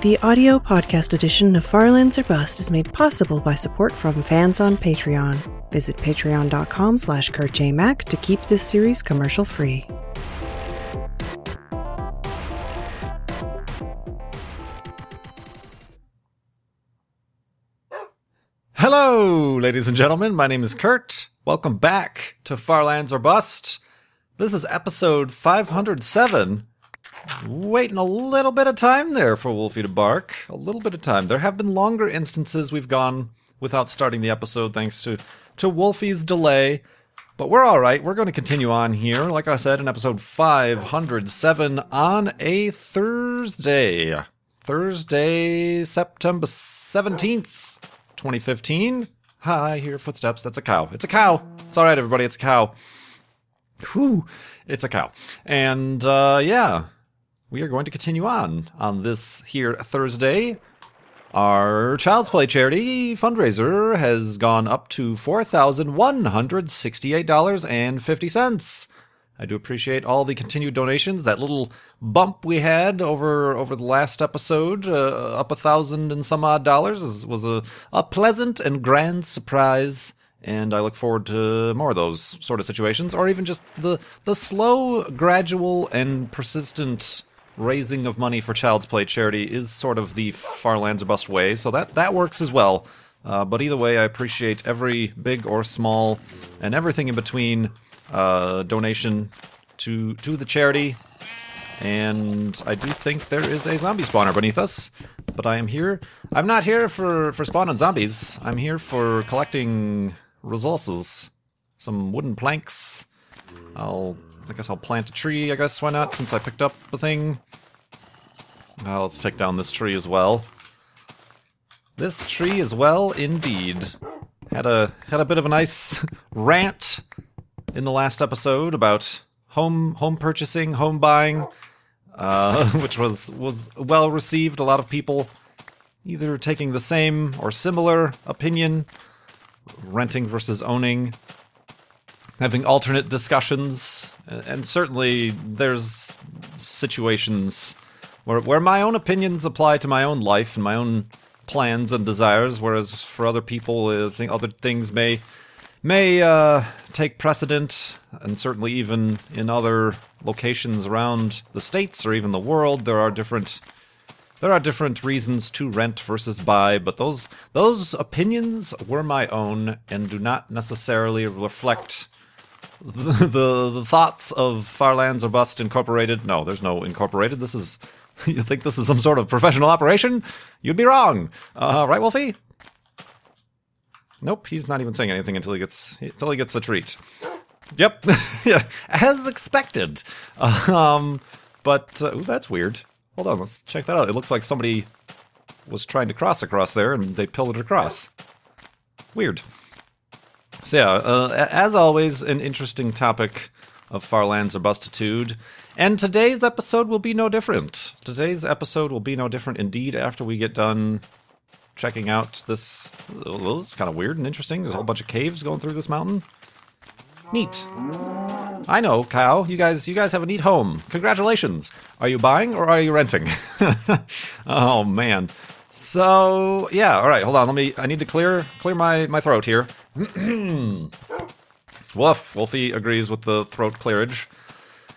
The audio podcast edition of Farlands or Bust is made possible by support from fans on Patreon. Visit patreon.com slash kurtjmac to keep this series commercial free. Hello, ladies and gentlemen. My name is Kurt. Welcome back to Farlands or Bust. This is episode 507. Waiting a little bit of time there for Wolfie to bark. A little bit of time. There have been longer instances we've gone without starting the episode thanks to, to Wolfie's delay. But we're all right. We're going to continue on here. Like I said, in episode 507 on a Thursday. Thursday, September 17th, 2015. Hi, hear footsteps. That's a cow. It's a cow. It's all right, everybody. It's a cow. Whew. It's a cow. And, uh, yeah, we are going to continue on on this here Thursday. Our Child's Play charity fundraiser has gone up to $4,168.50. I do appreciate all the continued donations. That little bump we had over over the last episode, uh, up a thousand and some odd dollars, was a, a pleasant and grand surprise. And I look forward to more of those sort of situations, or even just the the slow, gradual, and persistent raising of money for Child's Play charity is sort of the Farlands or Bust way, so that that works as well. Uh, but either way, I appreciate every big or small and everything in between uh, donation to to the charity. And I do think there is a zombie spawner beneath us, but I am here. I'm not here for for spawning zombies. I'm here for collecting resources, some wooden planks. I'll I guess I'll plant a tree. I guess why not? Since I picked up the thing. Uh, let's take down this tree as well. This tree as well, indeed. Had a had a bit of a nice rant in the last episode about home home purchasing, home buying, uh, which was was well received. A lot of people either taking the same or similar opinion, renting versus owning, having alternate discussions, and certainly there's situations where where my own opinions apply to my own life and my own plans and desires, whereas for other people, uh, think other things may may uh, take precedent, and certainly even in other locations around the states or even the world, there are different there are different reasons to rent versus buy. But those those opinions were my own and do not necessarily reflect. The, the, thoughts of Farlands or Bust Incorporated. No, there's no incorporated. This is you think this is some sort of professional operation? You'd be wrong. Uh, right, Wolfie? Nope, he's not even saying anything until he gets until he gets a treat. Yep, yeah, as expected. Um, but uh, ooh, that's weird. Hold on, let's check that out. It looks like somebody was trying to cross across there, and they pillared across. Weird. So yeah, uh, as always, an interesting topic of Farlands or Bustitude. And today's episode will be no different. Today's episode will be no different indeed after we get done checking out this. Well, it's kind of weird and interesting. There's a whole bunch of caves going through this mountain. Neat. I know, cow. You guys, you guys have a neat home. Congratulations. Are you buying or are you renting? oh man. So yeah. All right. Hold on. Let me. I need to clear clear my my throat here. Woof. Wolfie agrees with the throat clearage.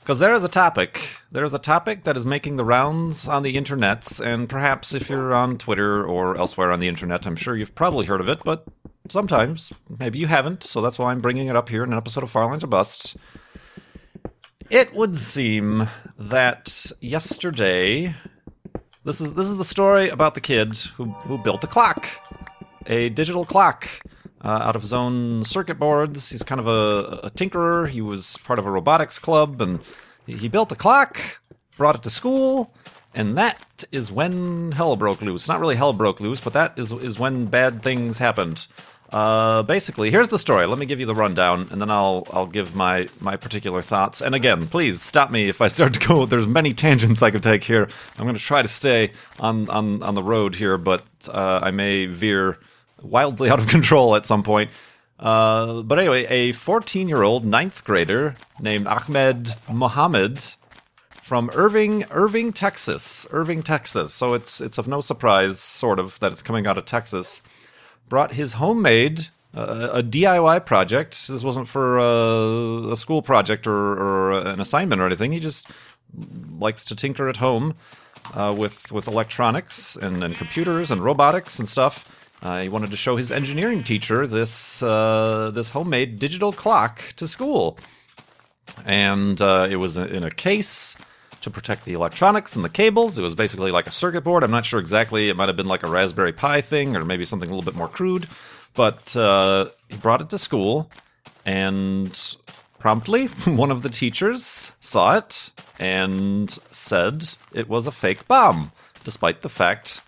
Because there is a topic. There is a topic that is making the rounds on the internets, and perhaps if you're on Twitter or elsewhere on the internet, I'm sure you've probably heard of it, but sometimes maybe you haven't, so that's why I'm bringing it up here in an episode of Farlands or Busts. It would seem that yesterday, this is this is the story about the kid who who built a clock, a digital clock uh, out of his own circuit boards. He's kind of a, a tinkerer. He was part of a robotics club, and he, built a clock, brought it to school, and that is when hell broke loose. Not really hell broke loose, but that is is when bad things happened. Uh, basically, here's the story. Let me give you the rundown, and then I'll I'll give my my particular thoughts. And again, please stop me if I start to go. There's many tangents I could take here. I'm going to try to stay on on on the road here, but uh, I may veer wildly out of control at some point. Uh, but anyway, a 14 year old ninth grader named Ahmed Mohamed from Irving, Irving, Texas. Irving, Texas. So it's it's of no surprise, sort of, that it's coming out of Texas. Brought his homemade uh, a DIY project. This wasn't for a, a school project or, or, an assignment or anything. He just likes to tinker at home uh, with with electronics and, and computers and robotics and stuff. Uh, he wanted to show his engineering teacher this uh, this homemade digital clock to school, and uh, it was in a case to protect the electronics and the cables. It was basically like a circuit board. I'm not sure exactly. It might have been like a Raspberry Pi thing, or maybe something a little bit more crude. But uh, he brought it to school, and promptly one of the teachers saw it and said it was a fake bomb, despite the fact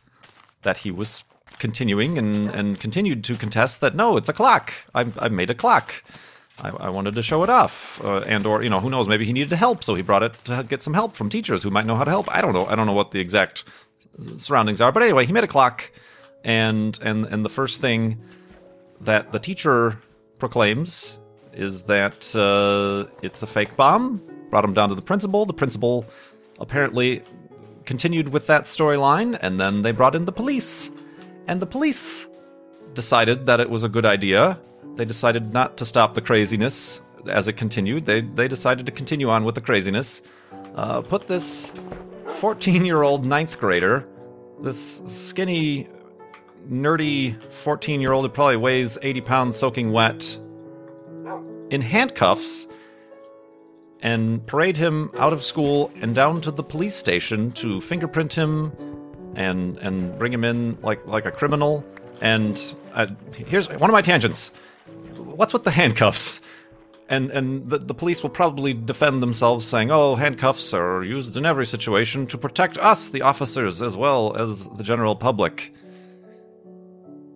that he was continuing and, and continued to contest that no, it's a clock. I've, I've made a clock. I, I, wanted to show it off, uh, and or you know who knows, maybe he needed help, so he brought it to get some help from teachers who might know how to help. I don't know. I don't know what the exact surroundings are, but anyway, he made a clock, and and and the first thing that the teacher proclaims is that uh, it's a fake bomb. Brought him down to the principal. The principal apparently continued with that storyline, and then they brought in the police, and the police decided that it was a good idea they decided not to stop the craziness as it continued. They they decided to continue on with the craziness. Uh, put this 14 year old ninth grader, this skinny, nerdy 14 year old who probably weighs 80 pounds soaking wet, in handcuffs and parade him out of school and down to the police station to fingerprint him and and bring him in like like a criminal. And uh, here's one of my tangents what's with the handcuffs? And and the, the police will probably defend themselves, saying, "Oh, handcuffs are used in every situation to protect us, the officers, as well as the general public."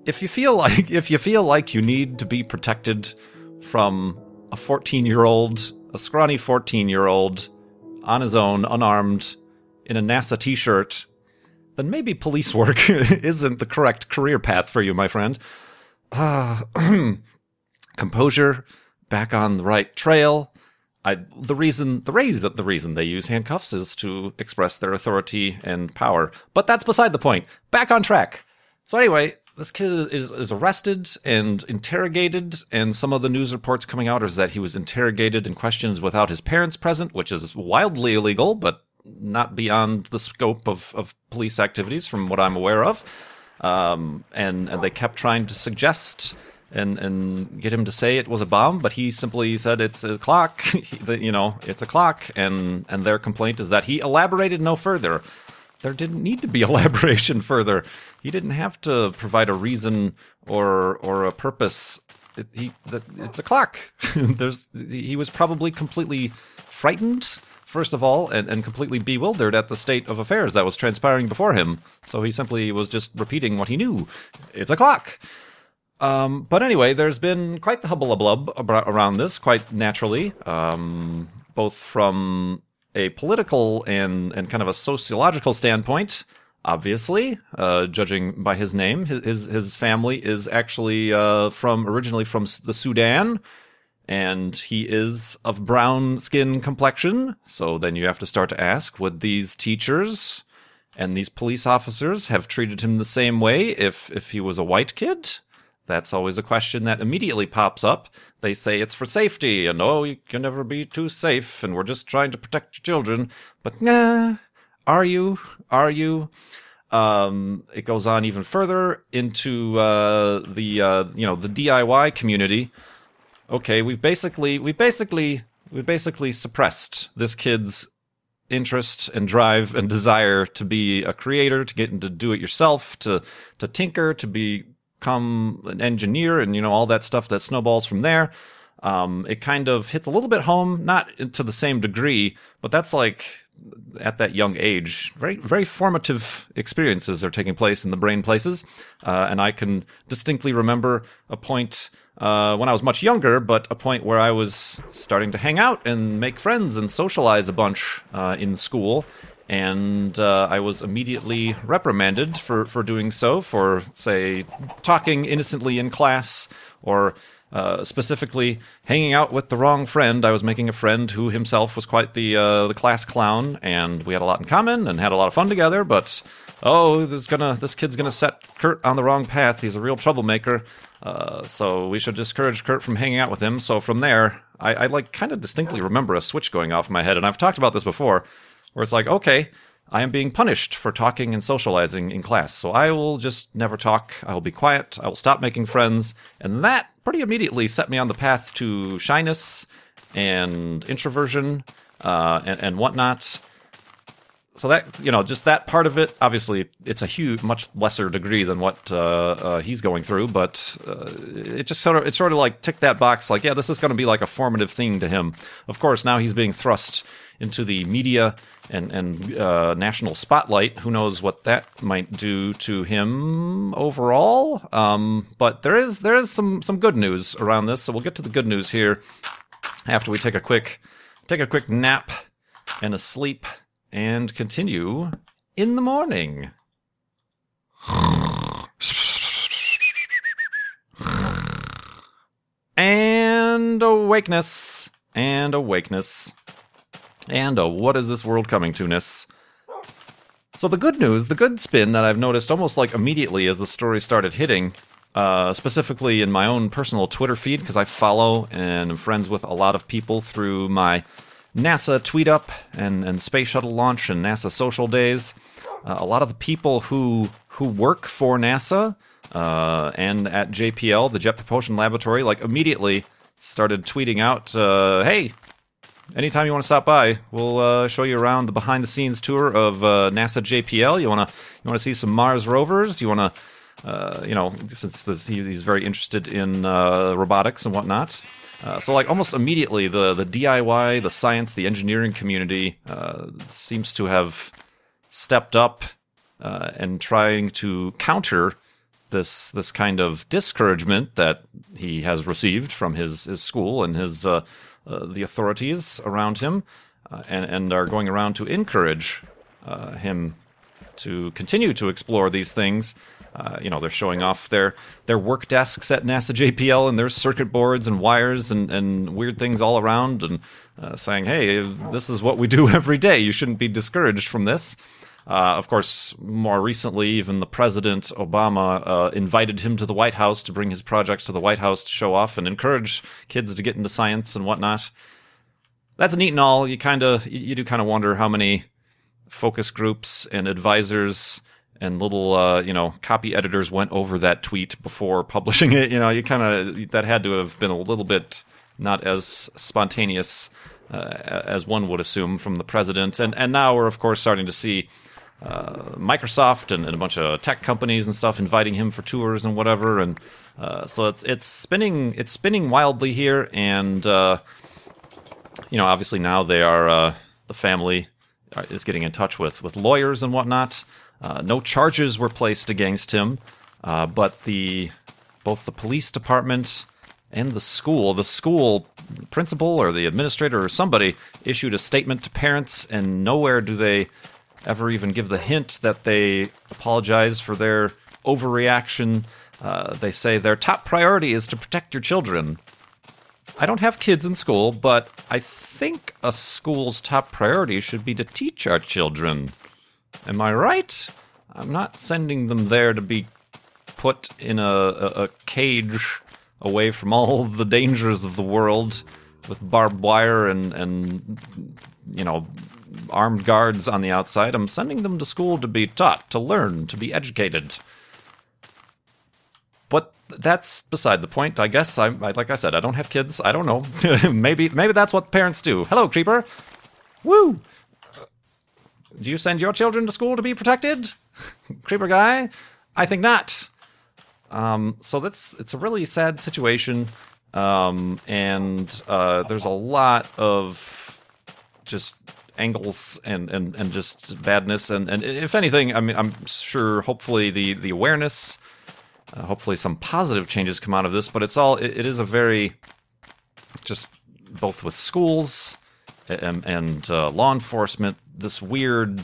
If you feel like if you feel like you need to be protected from a 14-year-old, a scrawny 14-year-old on his own, unarmed, in a NASA t-shirt, then maybe police work isn't the correct career path for you, my friend. Uh, composure, back on the right trail. I, the reason the reason the reason they use handcuffs is to express their authority and power. But that's beside the point. Back on track. So anyway, this kid is, is arrested and interrogated, and some of the news reports coming out is that he was interrogated and questioned without his parents present, which is wildly illegal, but not beyond the scope of, of police activities, from what I'm aware of. Um, and and they kept trying to suggest and and get him to say it was a bomb, but he simply said it's a clock. you know, it's a clock, and and their complaint is that he elaborated no further. There didn't need to be elaboration further. He didn't have to provide a reason or or a purpose. It, he it's a clock. There's he was probably completely frightened first of all, and, and completely bewildered at the state of affairs that was transpiring before him. So he simply was just repeating what he knew. It's a clock. Um, but anyway, there's been quite the hubble blub around this, quite naturally, um, both from a political and, and kind of a sociological standpoint. Obviously, uh, judging by his name, his his family is actually uh, from originally from the Sudan, and he is of brown skin complexion. So then you have to start to ask: Would these teachers and these police officers have treated him the same way if if he was a white kid? That's always a question that immediately pops up. They say it's for safety, and oh, you can never be too safe, and we're just trying to protect your children. But nah, are you? Are you? Um, it goes on even further into uh, the uh, you know the DIY community. Okay, we've basically we basically we basically suppressed this kid's interest and drive and desire to be a creator, to get into do it yourself, to to tinker, to become an engineer and you know all that stuff that snowballs from there. Um, it kind of hits a little bit home not to the same degree but that's like at that young age very very formative experiences are taking place in the brain places. Uh, and i can distinctly remember a point uh, when I was much younger, but a point where I was starting to hang out and make friends and socialize a bunch uh, in school and uh, I was immediately reprimanded for, for doing so, for, say, talking innocently in class or Uh, specifically, hanging out with the wrong friend. I was making a friend who himself was quite the uh, the class clown, and we had a lot in common and had a lot of fun together. But oh, this gonna this kid's gonna set Kurt on the wrong path. He's a real troublemaker. Uh, so we should discourage Kurt from hanging out with him. So from there, I, I like kind of distinctly remember a switch going off in my head, and I've talked about this before, where it's like, okay, I am being punished for talking and socializing in class. So I will just never talk. I will be quiet. I will stop making friends. And that pretty immediately set me on the path to shyness and introversion uh, and, and whatnot. So that you know, just that part of it. Obviously, it's a huge, much lesser degree than what uh, uh, he's going through, but uh, it just sort of it sort of like ticked that box. Like, yeah, this is going to be like a formative thing to him. Of course, now he's being thrust into the media and and uh, national spotlight. Who knows what that might do to him overall? Um, but there is there is some some good news around this. So we'll get to the good news here after we take a quick take a quick nap and a sleep and continue in the morning. And awakeness. And awakeness. And a what is this world coming to ness. So the good news, the good spin that I've noticed almost like immediately as the story started hitting, uh, specifically in my own personal Twitter feed, because I follow and am friends with a lot of people through my NASA tweet up and, and space shuttle launch and NASA social days. Uh, a lot of the people who who work for NASA uh, and at JPL, the Jet Propulsion Laboratory, like immediately started tweeting out, uh, "Hey, anytime you want to stop by, we'll uh, show you around the behind the scenes tour of uh, NASA JPL. You want to you want to see some Mars rovers? You want to uh, you know, since this, he, he's very interested in robotics and whatnot. Uh, so, like, almost immediately, the the DIY, the science, the engineering community uh, seems to have stepped up uh, and trying to counter this this kind of discouragement that he has received from his his school and his uh, the authorities around him, and and are going around to encourage him to continue to explore these things. Uh, you know, they're showing off their their work desks at NASA JPL and their circuit boards and wires and, and weird things all around, and uh, saying, "Hey, this is what we do every day. You shouldn't be discouraged from this." Uh, of course, more recently, even the president Obama uh, invited him to the White House to bring his projects to the White House to show off and encourage kids to get into science and whatnot. That's neat and all. You kind of you do kind of wonder how many focus groups and advisors and little uh, you know copy editors went over that tweet before publishing it. You know, you kind of that had to have been a little bit not as spontaneous uh, as one would assume from the president. And and now we're of course starting to see. Uh, Microsoft and, and, a bunch of tech companies and stuff inviting him for tours and whatever, and uh, so it's it's spinning it's spinning wildly here, and uh, you know obviously now they are uh, the family is getting in touch with with lawyers and whatnot. Uh, no charges were placed against him, uh, but the both the police department and the school, the school principal or the administrator or somebody issued a statement to parents, and nowhere do they ever even give the hint that they apologize for their overreaction. Uh, they say their top priority is to protect your children. I don't have kids in school, but I think a school's top priority should be to teach our children. Am I right? I'm not sending them there to be put in a, a, a cage away from all the dangers of the world with barbed wire and, and you know armed guards on the outside. I'm sending them to school to be taught, to learn, to be educated. But that's beside the point. I guess I'm like I said, I don't have kids. I don't know. maybe maybe that's what parents do. Hello, creeper. Woo. Do you send your children to school to be protected? Creeper guy? I think not. Um, so that's it's a really sad situation, um, and uh, there's a lot of just angles and, and, and just badness, and, and if anything, I mean, I'm sure hopefully the the awareness, uh, hopefully some positive changes come out of this, but it's all it, it is a very just both with schools and, and uh, law enforcement this weird,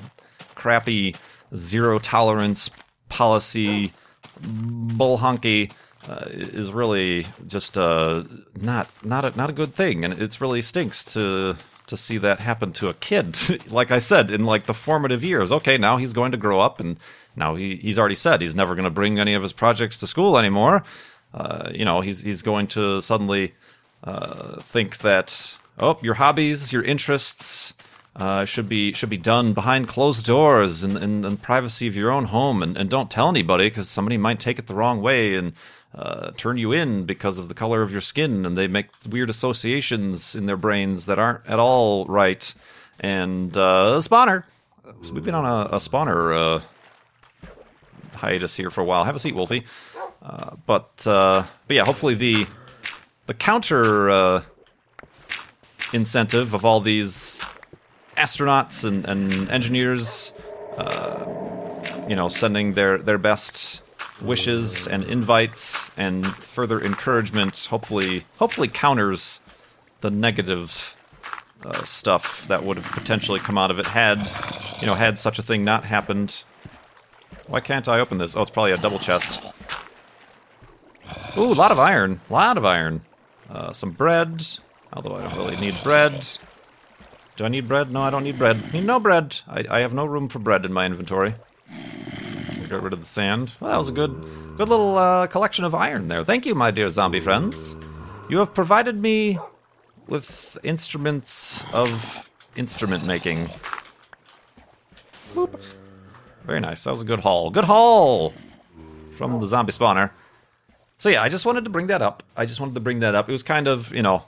crappy zero tolerance policy bull honky uh, is really just uh, not not a, not a good thing, and it's really stinks to to see that happen to a kid. like I said, in like the formative years. Okay, now he's going to grow up, and now he, he's already said he's never going to bring any of his projects to school anymore. Uh, you know, he's he's going to suddenly uh, think that oh, your hobbies, your interests. Uh, should be should be done behind closed doors and in, in, in, privacy of your own home, and, and don't tell anybody because somebody might take it the wrong way and uh, turn you in because of the color of your skin, and they make weird associations in their brains that aren't at all right. And uh, spawner, so we've been on a, a spawner uh, hiatus here for a while. Have a seat, Wolfie. Uh, but uh, but yeah, hopefully the the counter uh, incentive of all these astronauts and, and engineers, uh, you know, sending their their best wishes and invites and further encouragement hopefully hopefully counters the negative uh, stuff that would have potentially come out of it had you know had such a thing not happened. Why can't i open this? Oh it's probably a double chest. Ooh a lot of iron. A lot of iron. Uh, some bread although i don't really need bread do i need bread no i don't need bread I need no bread I, I have no room for bread in my inventory Get rid of the sand. Well, that was a good, good little uh, collection of iron there. Thank you, my dear zombie friends. You have provided me with instruments of instrument making. Boop. Very nice. That was a good haul. Good haul from the zombie spawner. So yeah, I just wanted to bring that up. I just wanted to bring that up. It was kind of, you know,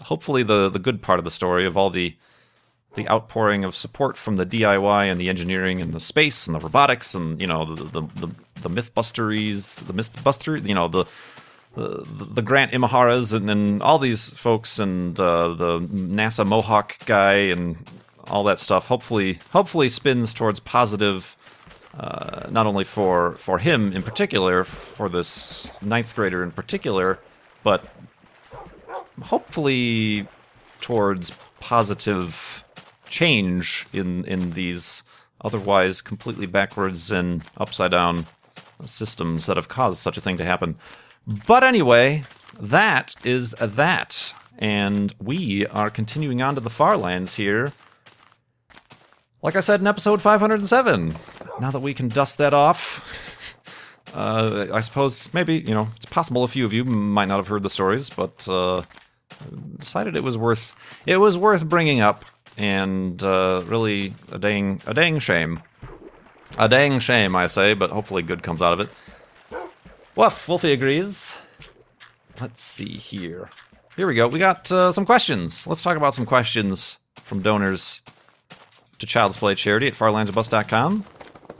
hopefully the the good part of the story of all the the outpouring of support from the DIY and the engineering and the space and the robotics and you know the the the, the mythbusteries, the mythbuster, you know the the, the Grant Imaharas and, and all these folks and uh, the NASA Mohawk guy and all that stuff. Hopefully, hopefully spins towards positive. Uh, not only for for him in particular, for this ninth grader in particular, but hopefully towards positive change in in these otherwise completely backwards and upside down systems that have caused such a thing to happen. But anyway, that is that. And we are continuing on to the far lands here. Like I said in episode 507, now that we can dust that off, uh, I suppose maybe, you know, it's possible a few of you might not have heard the stories, but uh, decided it was worth it was worth bringing up and uh, really a dang a dang shame. A dang shame, I say, but hopefully good comes out of it. Woof, Wolfie agrees. Let's see here. Here we go. We got uh, some questions. Let's talk about some questions from donors to Child's Play charity at farlandsbus.com.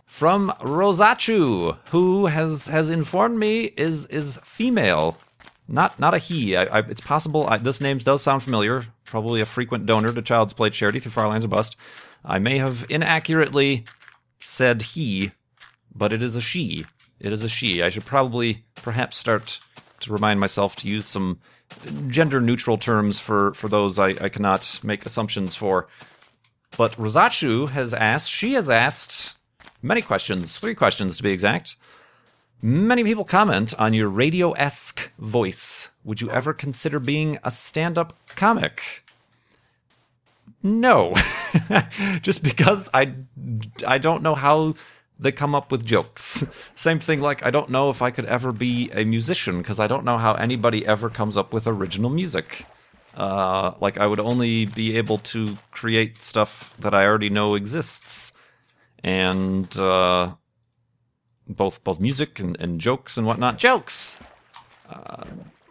From Rosachu, who has has informed me is is female not not a he. I, I, it's possible I, this name does sound familiar. Probably a frequent donor to Child's Play charity through Farlands or Bust. I may have inaccurately said he, but it is a she. It is a she. I should probably perhaps start to remind myself to use some gender neutral terms for for those I, I cannot make assumptions for. But Rosachu has asked. She has asked many questions. Three questions to be exact. Many people comment on your radio esque voice. Would you ever consider being a stand up comic? No. Just because I, I don't know how they come up with jokes. Same thing like I don't know if I could ever be a musician because I don't know how anybody ever comes up with original music. Uh, like I would only be able to create stuff that I already know exists. And uh, both both music and, and jokes and whatnot. Jokes. Uh,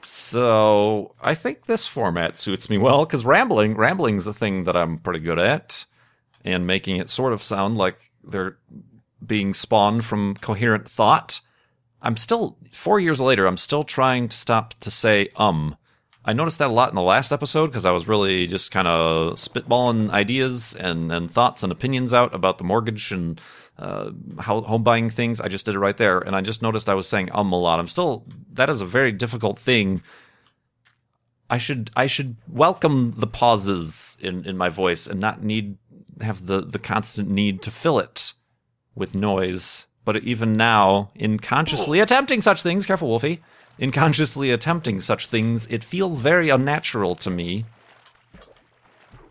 so I think this format suits me well because rambling rambling's a thing that I'm pretty good at, and making it sort of sound like they're being spawned from coherent thought. I'm still four years later. I'm still trying to stop to say um. I noticed that a lot in the last episode because I was really just kind of spitballing ideas and, and thoughts and opinions out about the mortgage and uh, home buying things. I just did it right there, and I just noticed I was saying um a lot. I'm still that is a very difficult thing. I should I should welcome the pauses in in my voice and not need have the the constant need to fill it with noise. But even now, in consciously attempting such things, careful, Wolfie, in consciously attempting such things. It feels very unnatural to me.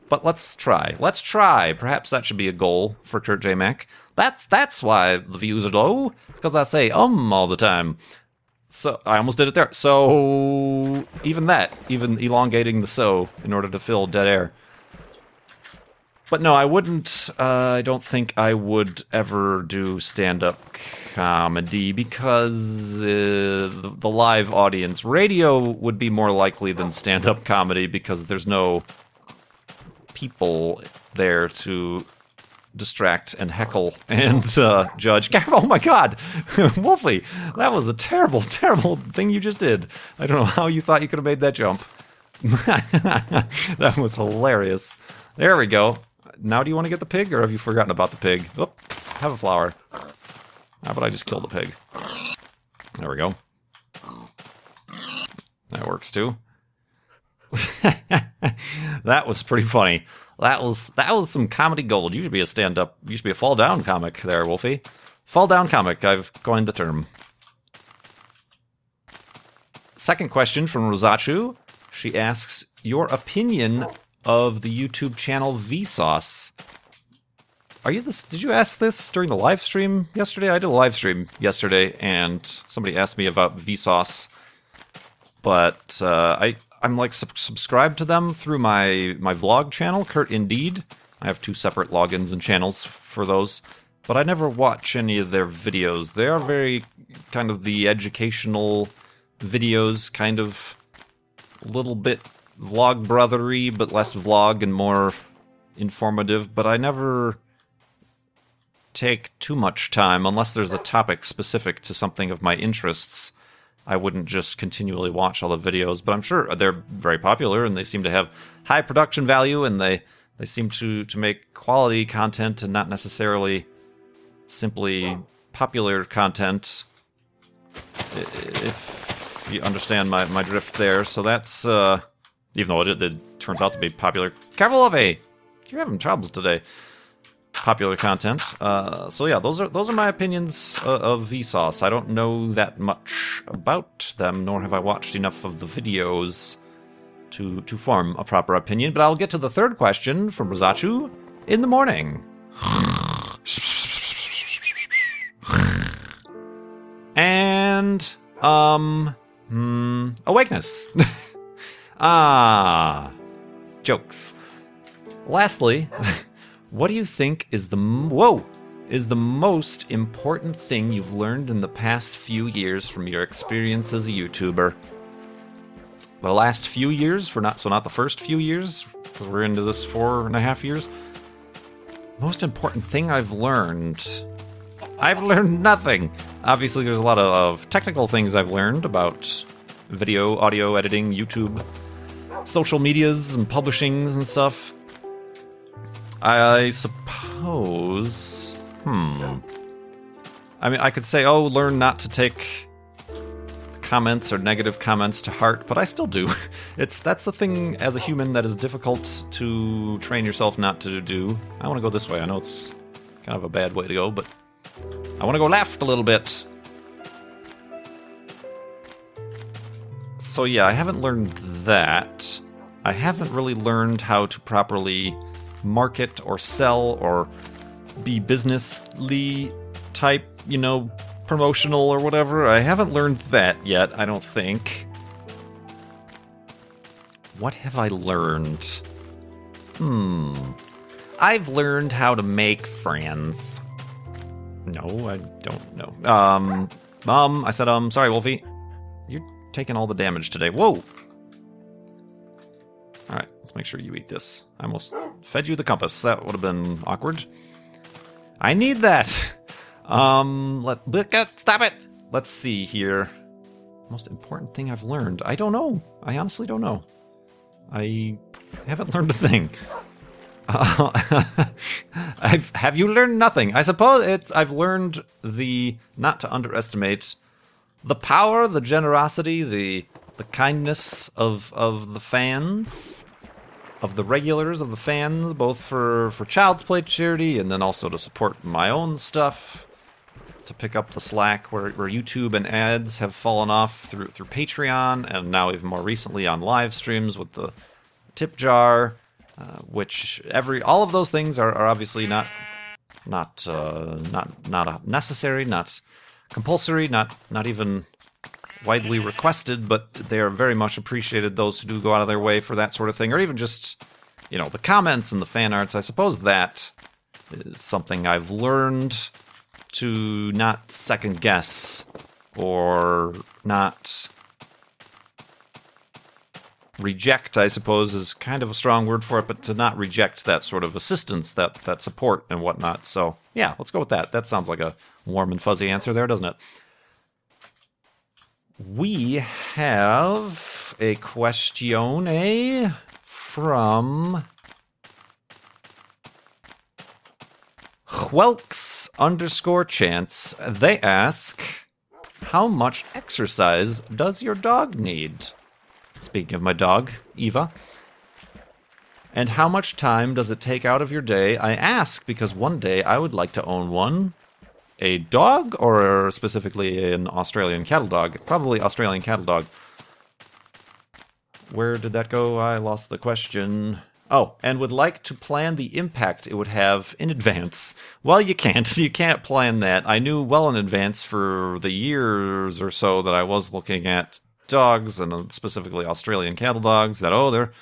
But let's try. Let's try. Perhaps that should be a goal for Kurt J. Mac. That's that's why the views are low. Because I say um all the time. So I almost did it there. So even that, even elongating the so in order to fill dead air. But no, I wouldn't. Uh, I don't think I would ever do stand-up comedy because uh, the, the live audience, radio would be more likely than stand-up comedy because there's no people there to distract and heckle and uh, judge. Oh my God, Wolfie, that was a terrible, terrible thing you just did. I don't know how you thought you could have made that jump. that was hilarious. There we go. Now, do you want to get the pig, or have you forgotten about the pig? Oh, have a flower. How about I just kill the pig? There we go. That works too. that was pretty funny. That was that was some comedy gold. You should be a stand up. You should be a fall down comic there, Wolfie. Fall down comic. I've coined the term. Second question from Rosachu. She asks your opinion of the YouTube channel Vsauce. Are you this? Did you ask this during the live stream yesterday? I did a live stream yesterday, and somebody asked me about Vsauce, but uh, I I'm like sub- subscribed to them through my my vlog channel, Kurt Indeed. I have two separate logins and channels for those, but I never watch any of their videos. They are very kind of the educational videos, kind of a little bit vlog brothery, but less vlog and more informative. But I never take too much time unless there's a topic specific to something of my interests. I wouldn't just continually watch all the videos, but I'm sure they're very popular and they seem to have high production value and they they seem to to make quality content and not necessarily simply popular content. If you understand my, my drift there, so that's uh, even though it, it turns out to be popular. A, you're having troubles today popular content. Uh, so yeah, those are those are my opinions uh, of Vsauce. I don't know that much about them, nor have I watched enough of the videos to to form a proper opinion. But I'll get to the third question from Rosachu in the morning. and um, hmm, awakeness. ah, jokes. Lastly. What do you think is the whoa is the most important thing you've learned in the past few years from your experience as a YouTuber? The last few years, for not so not the first few years, because we're into this four and a half years. Most important thing I've learned. I've learned nothing. Obviously, there's a lot of technical things I've learned about video, audio editing, YouTube, social medias, and publishings and stuff. I suppose. Hmm. I mean, I could say, oh, learn not to take comments or negative comments to heart, but I still do. It's that's the thing as a human that is difficult to train yourself not to do. I want to go this way. I know it's kind of a bad way to go, but I want to go left a little bit. So yeah, I haven't learned that. I haven't really learned how to properly market or sell or be businessly type, you know, promotional or whatever. I haven't learned that yet, I don't think. What have I learned? Hmm. I've learned how to make friends. No, I don't know. Um, Mom, I said, um, sorry, Wolfie. You're taking all the damage today. Whoa! Make sure you eat this. I almost fed you the compass. That would have been awkward. I need that! Um, let, stop it! Let's see here. Most important thing I've learned. I don't know. I honestly don't know. I haven't learned a thing. Uh, I've, have you learned nothing? I suppose it's. I've learned the not to underestimate the power, the generosity, the the kindness of of the fans, of the regulars, of the fans, both for for Child's Play charity and then also to support my own stuff to pick up the slack where, where YouTube and ads have fallen off through through Patreon, and now even more recently on live streams with the tip jar, uh, which every all of those things are, are obviously not not uh, not not necessary, not compulsory, not not even widely requested, but they are very much appreciated. Those who do go out of their way for that sort of thing, or even just you know the comments and the fan arts. I suppose that is something I've learned to not second guess or not reject i suppose is kind of a strong word for it but to not reject that sort of assistance that that support and whatnot so yeah let's go with that that sounds like a warm and fuzzy answer there doesn't it we have a question eh, from Whelks underscore chance. They ask, How much exercise does your dog need? Speaking of my dog, Eva. And how much time does it take out of your day? I ask because one day I would like to own one. A dog, or specifically an Australian cattle dog? Probably Australian cattle dog. Where did that go? I lost the question. Oh, and would like to plan the impact it would have in advance. Well, you can't. You can't plan that. I knew well in advance for the years or so that I was looking at dogs and specifically Australian cattle dogs that oh, they're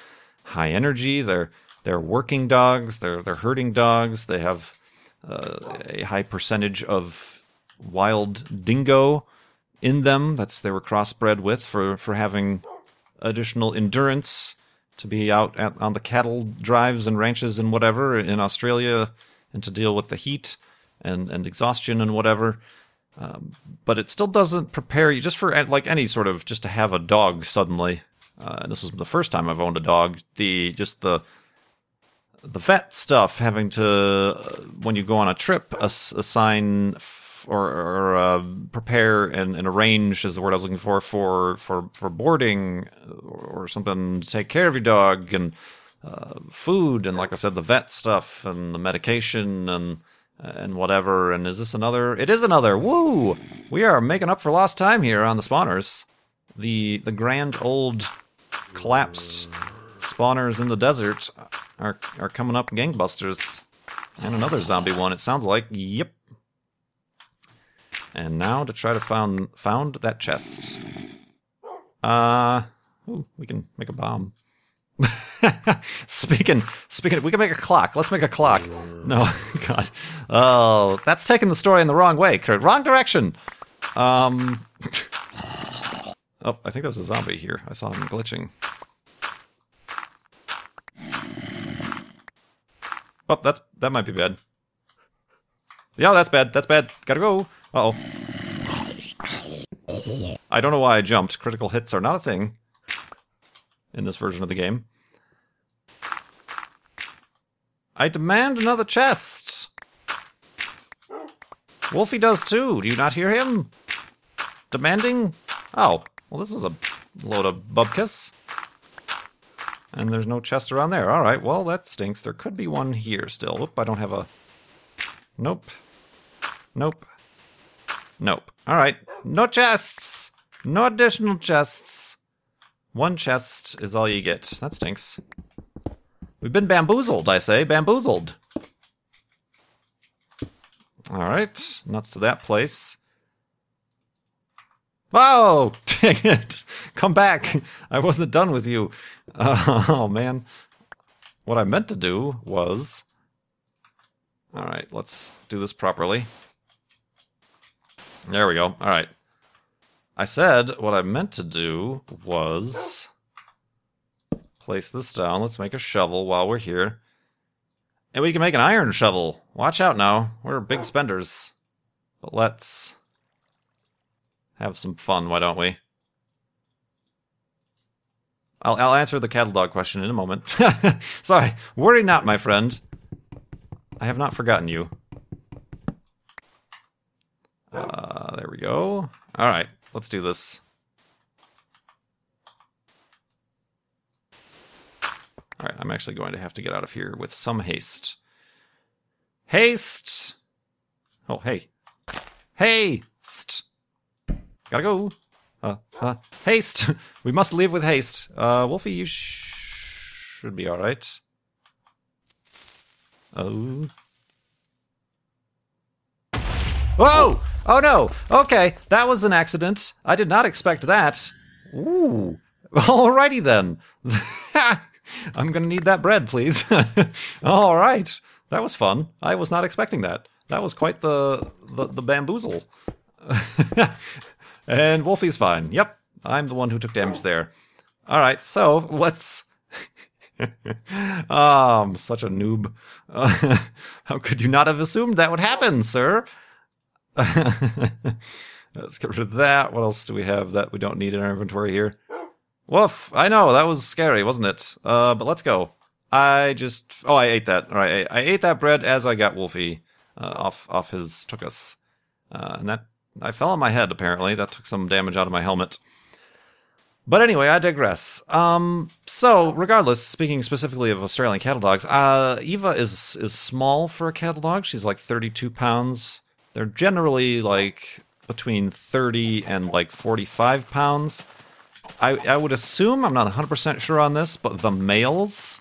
high energy, they're they're working dogs, they're they're herding dogs, they have uh, a high percentage of wild dingo in them. That's they were crossbred with for for having additional endurance to be out at, on the cattle drives and ranches and whatever in Australia and to deal with the heat and, and exhaustion and whatever. Um, but it still doesn't prepare you just for like any sort of just to have a dog suddenly. Uh, and this was the first time I've owned a dog. The just the the vet stuff, having to uh, when you go on a trip, ass- assign or, or uh, prepare and, and, arrange is the word I was looking for for for for boarding or, or something to take care of your dog and uh, food and like I said the vet stuff and the medication and and whatever. And is this another it is another woo! We are making up for lost time here on the spawners. The the grand old collapsed spawners in the desert are are coming up gangbusters and another zombie one it sounds like yep and now to try to found found that chest. Uh, ooh, we can make a bomb. speaking, speaking, we can make a clock. Let's make a clock. No, God. Oh, that's taking the story in the wrong way, Kurt. Wrong direction. Um. oh, I think there's a zombie here. I saw him glitching. Oh, that's that might be bad. Yeah, that's bad. That's bad. Gotta go. Uh oh. I don't know why I jumped. Critical hits are not a thing in this version of the game. I demand another chest. Wolfie does too. Do you not hear him? Demanding? Oh, well, this is a load of bubkiss. And there's no chest around there. All right, well, that stinks. There could be one here still. Oop, I don't have a. Nope. Nope. Nope. All right. No chests. No additional chests. One chest is all you get. That stinks. We've been bamboozled, I say. Bamboozled. All right. Nuts to that place. Oh, dang it. Come back. I wasn't done with you. Uh, oh, man. What I meant to do was. All right, let's do this properly. There we go. All right. I said what I meant to do was place this down. Let's make a shovel while we're here. And we can make an iron shovel. Watch out now. We're big spenders. But let's have some fun, why don't we? I'll, I'll answer the cattle dog question in a moment. Sorry. Worry not, my friend. I have not forgotten you. Uh, there we go. All right, let's do this. All right, I'm actually going to have to get out of here with some haste. Haste! Oh, hey. Haste! Gotta go. Uh, uh, haste! we must leave with haste. Uh, Wolfie, you sh- should be alright. Oh. Whoa! Oh no! Okay, that was an accident. I did not expect that. Ooh. Alrighty then. I'm gonna need that bread, please. All right. That was fun. I was not expecting that. That was quite the the, the bamboozle. And Wolfie's fine. Yep, I'm the one who took damage there. All right, so let's. oh, I'm such a noob. Uh, how could you not have assumed that would happen, sir? Let's get rid of that. What else do we have that we don't need in our inventory here? Woof! I know that was scary, wasn't it? Uh, but let's go. I just oh I ate that. All right, I, I ate that bread as I got Wolfie uh, off off his took us, uh, and that I fell on my head. Apparently, that took some damage out of my helmet. But anyway, I digress. Um, so regardless, speaking specifically of Australian cattle dogs, uh, Eva is is small for a cattle dog. She's like 32 pounds. They're generally like between 30 and like 45 pounds. I, I would assume, I'm not 100% sure on this, but the males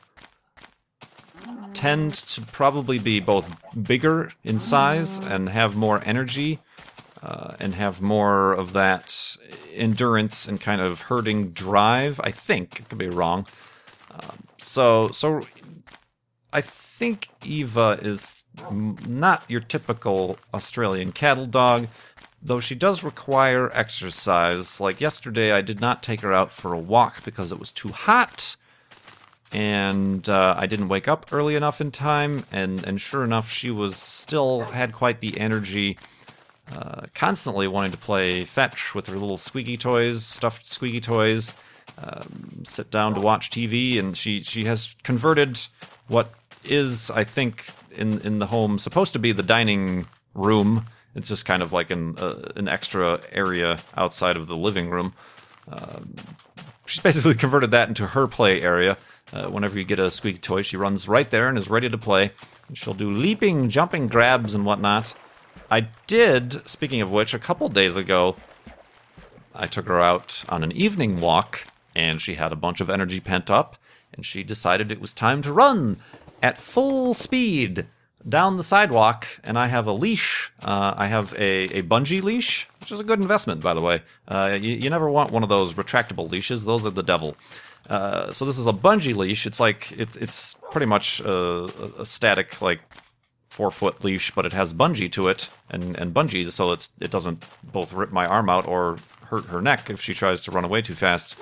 tend to probably be both bigger in size and have more energy uh, and have more of that endurance and kind of herding drive. I think it could be wrong. Um, so so I think Eva is not your typical Australian cattle dog, though she does require exercise. Like yesterday, I did not take her out for a walk because it was too hot and uh, I didn't wake up early enough in time, and and sure enough, she was still had quite the energy, uh, constantly wanting to play fetch with her little squeaky toys, stuffed squeaky toys, um, sit down to watch TV, and she she has converted what is I think in in the home supposed to be the dining room. It's just kind of like an uh, an extra area outside of the living room. Um, she's basically converted that into her play area. Uh, whenever you get a squeaky toy, she runs right there and is ready to play. She'll do leaping, jumping grabs and whatnot. I did, speaking of which, a couple days ago, I took her out on an evening walk, and she had a bunch of energy pent up, and she decided it was time to run at full speed down the sidewalk. And I have a leash. Uh, I have a, a bungee leash, which is a good investment, by the way. Uh, you, you never want one of those retractable leashes; those are the devil. Uh, so this is a bungee leash. It's like it's it's pretty much a, a, static like four foot leash, but it has bungee to it and and bungee, so it's it doesn't both rip my arm out or hurt her neck if she tries to run away too fast.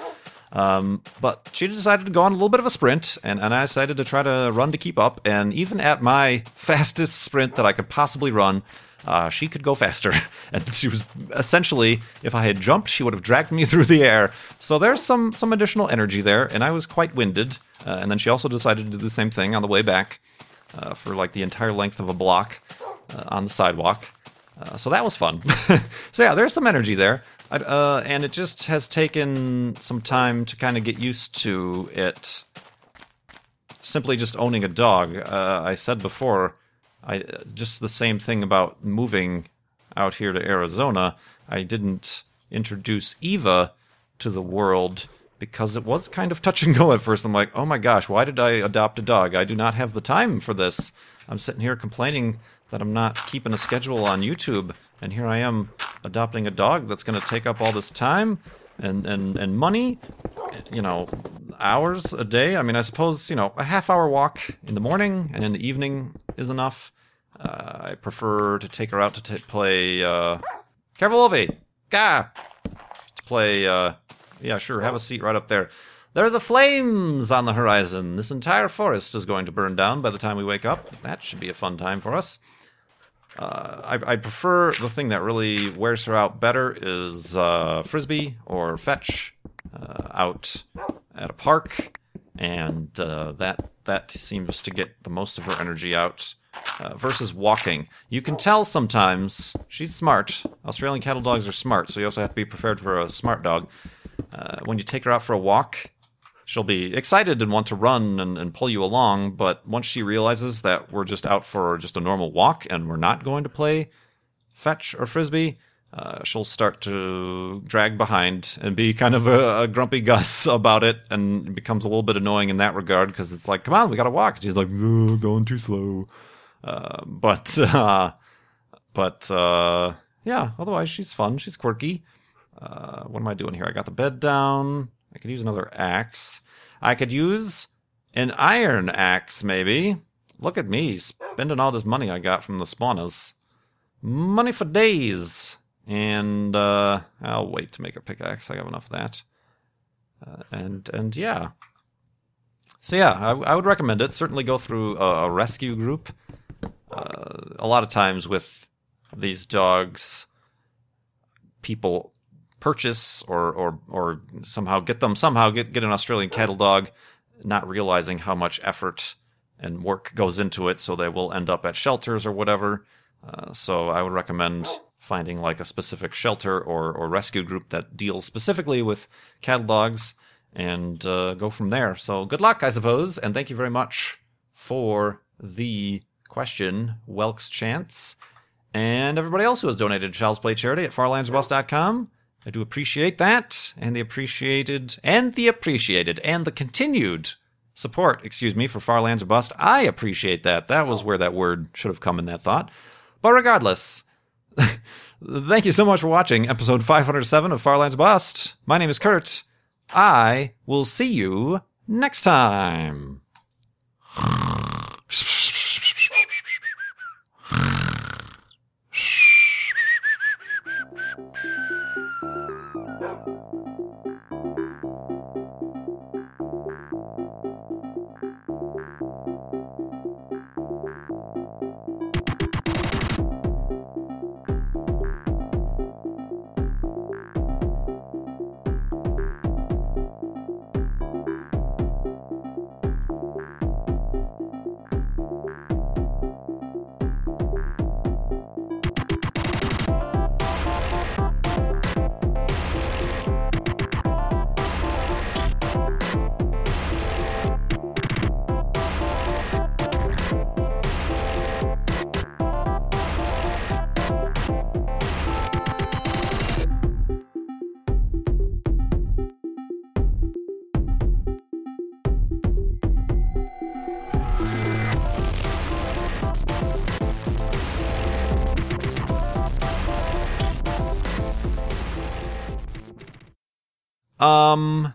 Um, but she decided to go on a little bit of a sprint, and, and I decided to try to run to keep up. And even at my fastest sprint that I could possibly run, uh, she could go faster. and she was essentially, if I had jumped, she would have dragged me through the air. So there's some some additional energy there, and I was quite winded. Uh, and then she also decided to do the same thing on the way back uh, for like the entire length of a block uh, on the sidewalk. Uh, so that was fun. so yeah, there's some energy there. Uh, and it just has taken some time to kind of get used to it. Simply just owning a dog. I said before, I just the same thing about moving out here to Arizona. I didn't introduce Eva to the world because it was kind of touch and go at first. I'm like, oh my gosh, why did I adopt a dog? I do not have the time for this. I'm sitting here complaining that I'm not keeping a schedule on YouTube, and here I am adopting a dog that's going to take up all this time and, and, and money, you know, hours a day. I mean, I suppose, you know, a half hour walk in the morning and in the evening is enough. Uh, I prefer to take her out to t- play. Uh, Careful, Wolfie! Gah! To play. Uh, yeah, sure, have a seat right up there. There's a flames on the horizon. This entire forest is going to burn down by the time we wake up. That should be a fun time for us. Uh, I, I, prefer the thing that really wears her out better is uh, frisbee or fetch uh, out at a park, and uh, that that seems to get the most of her energy out. Uh, versus walking, you can tell sometimes she's smart. Australian cattle dogs are smart, so you also have to be prepared for a smart dog. Uh, when you take her out for a walk, she'll be excited and want to run and, and, pull you along. But once she realizes that we're just out for just a normal walk and we're not going to play fetch or frisbee, uh, she'll start to drag behind and be kind of a, a, grumpy Gus about it, and it becomes a little bit annoying in that regard because it's like, come on, we gotta walk. She's like, going too slow. Uh, but uh, but uh, yeah, otherwise she's fun. She's quirky. Uh, what am I doing here? I got the bed down. I could use another axe. I could use an iron axe, maybe. Look at me spending all this money I got from the spawners. Money for days. And uh, I'll wait to make a pickaxe. I have enough of that. Uh, and and yeah. So yeah, I, I, would recommend it. Certainly go through a, a rescue group. Uh, a lot of times with these dogs, people purchase or or or somehow get them somehow get get an Australian cattle dog, not realizing how much effort and work goes into it, so they will end up at shelters or whatever. Uh, so I would recommend finding like a specific shelter or, or rescue group that deals specifically with cattle dogs and uh, go from there. So good luck, I suppose, and thank you very much for the question, Welk's Chance, and everybody else who has donated to Child's Play Charity at farlandsorbust.com. I do appreciate that, and the appreciated, and the appreciated, and the continued support, excuse me, for Farlands Bust. I appreciate that. That was where that word should have come in that thought. But regardless, thank you so much for watching episode 507 of Farlands Bust. My name is Kurt. I will see you next time. Um.